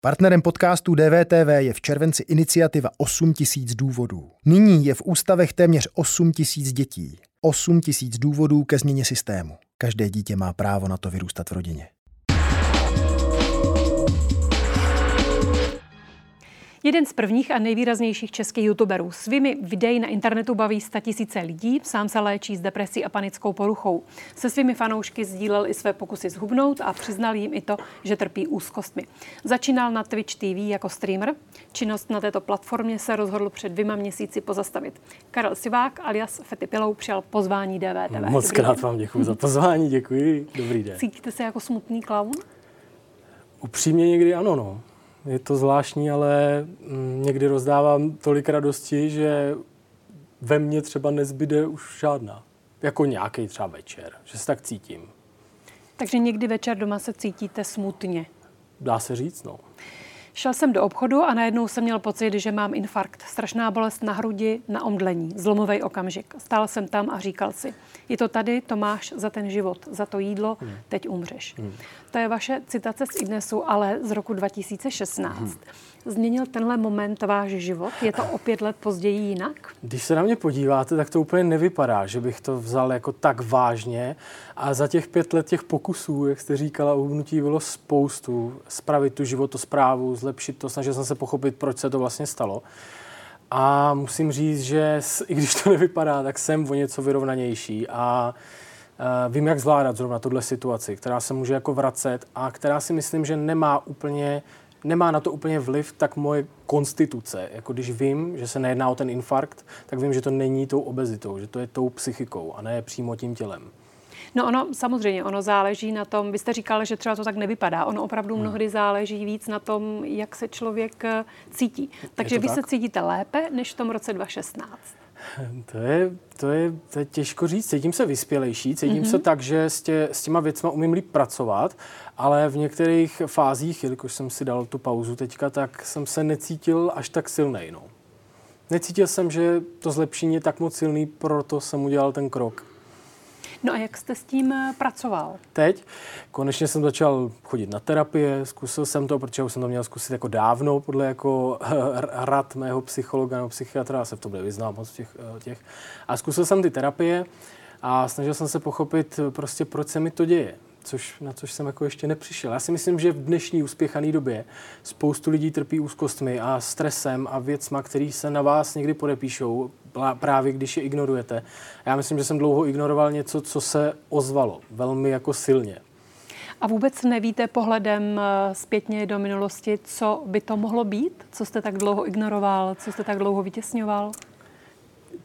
Partnerem podcastu DVTV je v červenci iniciativa 8 tisíc důvodů. Nyní je v ústavech téměř 8 tisíc dětí. 8 tisíc důvodů ke změně systému. Každé dítě má právo na to vyrůstat v rodině. Jeden z prvních a nejvýraznějších českých youtuberů svými videí na internetu baví tisíce lidí, sám se léčí s depresí a panickou poruchou. Se svými fanoušky sdílel i své pokusy zhubnout a přiznal jim i to, že trpí úzkostmi. Začínal na Twitch TV jako streamer. Činnost na této platformě se rozhodl před dvěma měsíci pozastavit. Karel Sivák alias Fety Pilou přijal pozvání DVTV. Moc krát vám děkuji za pozvání, děkuji. Dobrý den. Cítíte se jako smutný klaun? Upřímně někdy ano, no je to zvláštní, ale mm, někdy rozdávám tolik radosti, že ve mně třeba nezbyde už žádná. Jako nějaký třeba večer, že se tak cítím. Takže někdy večer doma se cítíte smutně? Dá se říct, no. Šel jsem do obchodu a najednou jsem měl pocit, že mám infarkt. Strašná bolest na hrudi, na omdlení, zlomový okamžik. Stál jsem tam a říkal si, je to tady, to máš za ten život, za to jídlo, hmm. teď umřeš. Hmm. To je vaše citace z Idnesu, ale z roku 2016. Hmm. Změnil tenhle moment váš život? Je to o pět let později jinak? Když se na mě podíváte, tak to úplně nevypadá, že bych to vzal jako tak vážně. A za těch pět let těch pokusů, jak jste říkala, uhubnutí bylo spoustu. Spravit tu životosprávu, zlepšit to, snažil jsem se pochopit, proč se to vlastně stalo. A musím říct, že i když to nevypadá, tak jsem o něco vyrovnanější a uh, vím, jak zvládat zrovna tuhle situaci, která se může jako vracet a která si myslím, že nemá úplně nemá na to úplně vliv, tak moje konstituce. Jako když vím, že se nejedná o ten infarkt, tak vím, že to není tou obezitou, že to je tou psychikou a ne přímo tím tělem. No ono samozřejmě, ono záleží na tom, vy jste říkal, že třeba to tak nevypadá, ono opravdu hmm. mnohdy záleží víc na tom, jak se člověk eh, cítí. Takže vy tak? se cítíte lépe než v tom roce 2016. To je, to, je, to je těžko říct. Cítím se vyspělejší, cítím mm-hmm. se tak, že s, tě, s těma věcma umím líp pracovat, ale v některých fázích, jelikož jsem si dal tu pauzu teďka, tak jsem se necítil až tak silný. No. Necítil jsem, že to zlepšení je tak moc silný, proto jsem udělal ten krok. No a jak jste s tím eh, pracoval? Teď konečně jsem začal chodit na terapie, zkusil jsem to, protože už jsem to měl zkusit jako dávno, podle jako rad mého psychologa nebo psychiatra, já se v tom nevyznám moc těch, eh, těch. A zkusil jsem ty terapie a snažil jsem se pochopit prostě, proč se mi to děje což, na což jsem jako ještě nepřišel. Já si myslím, že v dnešní uspěchané době spoustu lidí trpí úzkostmi a stresem a věcma, které se na vás někdy podepíšou, právě když je ignorujete. Já myslím, že jsem dlouho ignoroval něco, co se ozvalo velmi jako silně. A vůbec nevíte pohledem eh, zpětně do minulosti, co by to mohlo být? Co jste tak dlouho ignoroval? Co jste tak dlouho vytěsňoval?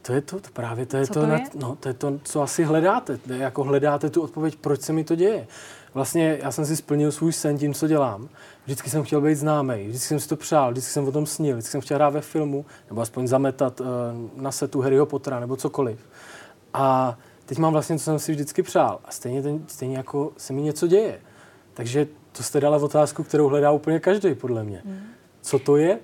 To je to, to právě to je to, to, je? no, to je to, co asi hledáte. Jako hledáte tu odpověď, proč se mi to děje. Vlastně já jsem si splnil svůj sen tím, co dělám. Vždycky jsem chtěl být známý, vždycky jsem si to přál, vždycky jsem o tom snil, vždycky jsem chtěl hrát ve filmu, nebo aspoň zametat uh, na setu Harryho Pottera, nebo cokoliv. A teď mám vlastně, co jsem si vždycky přál. A stejně, ten, stejně jako se mi něco děje. Takže to jste dala otázku, kterou hledá úplně každý, podle mě. Mm. Co to je?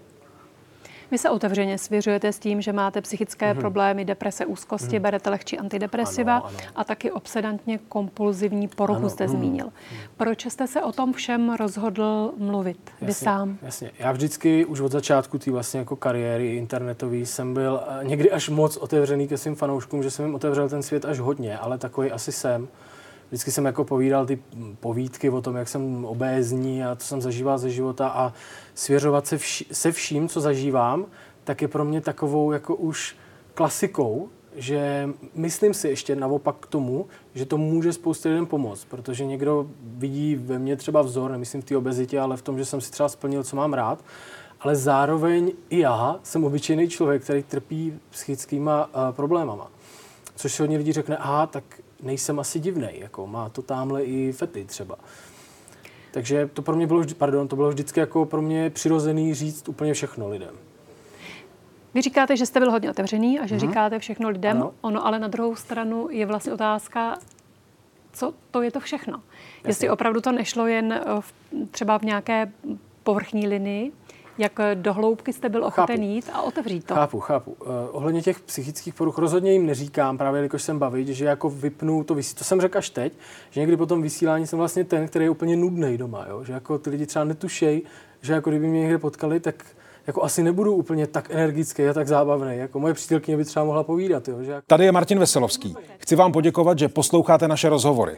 Vy se otevřeně svěřujete s tím, že máte psychické mm-hmm. problémy, deprese, úzkosti, mm. berete lehčí antidepresiva ano, ano. a taky obsedantně kompulzivní poruchu ano, jste mm. zmínil. Proč jste se o tom všem rozhodl mluvit? Jasně, Vy sám? Jasně. Já vždycky už od začátku té vlastně jako kariéry internetové jsem byl eh, někdy až moc otevřený ke svým fanouškům, že jsem jim otevřel ten svět až hodně, ale takový asi jsem vždycky jsem jako povídal ty povídky o tom, jak jsem obézní a to jsem zažíval ze života a svěřovat se, vši, se vším, co zažívám, tak je pro mě takovou jako už klasikou, že myslím si ještě naopak k tomu, že to může spoustu lidem pomoct, protože někdo vidí ve mně třeba vzor, nemyslím v té obezitě, ale v tom, že jsem si třeba splnil, co mám rád, ale zároveň i já jsem obyčejný člověk, který trpí psychickýma uh, problémama. Což si hodně lidí řekne, aha, tak nejsem asi divný, jako má to tamhle i fety třeba. Takže to pro mě bylo, pardon, to bylo vždycky jako pro mě přirozený říct úplně všechno lidem. Vy říkáte, že jste byl hodně otevřený a že mm-hmm. říkáte všechno lidem. Ano. Ono ale na druhou stranu je vlastně otázka, co to je to všechno. Jasně. Jestli opravdu to nešlo jen eh, v, třeba v nějaké povrchní linii, jak dohloubky jste byl ochoten jít a otevřít to? Chápu, chápu. Uh, ohledně těch psychických poruch rozhodně jim neříkám, právě jakož jsem bavit, že jako vypnu to vysílání. To jsem řekl až teď, že někdy po tom vysílání jsem vlastně ten, který je úplně nudný doma, jo? že jako ty lidi třeba netušejí, že jako kdyby mě někde potkali, tak jako asi nebudu úplně tak energický a tak zábavný. Jako moje přítelkyně by třeba mohla povídat. Jo, že jako... Tady je Martin Veselovský. Chci vám poděkovat, že posloucháte naše rozhovory.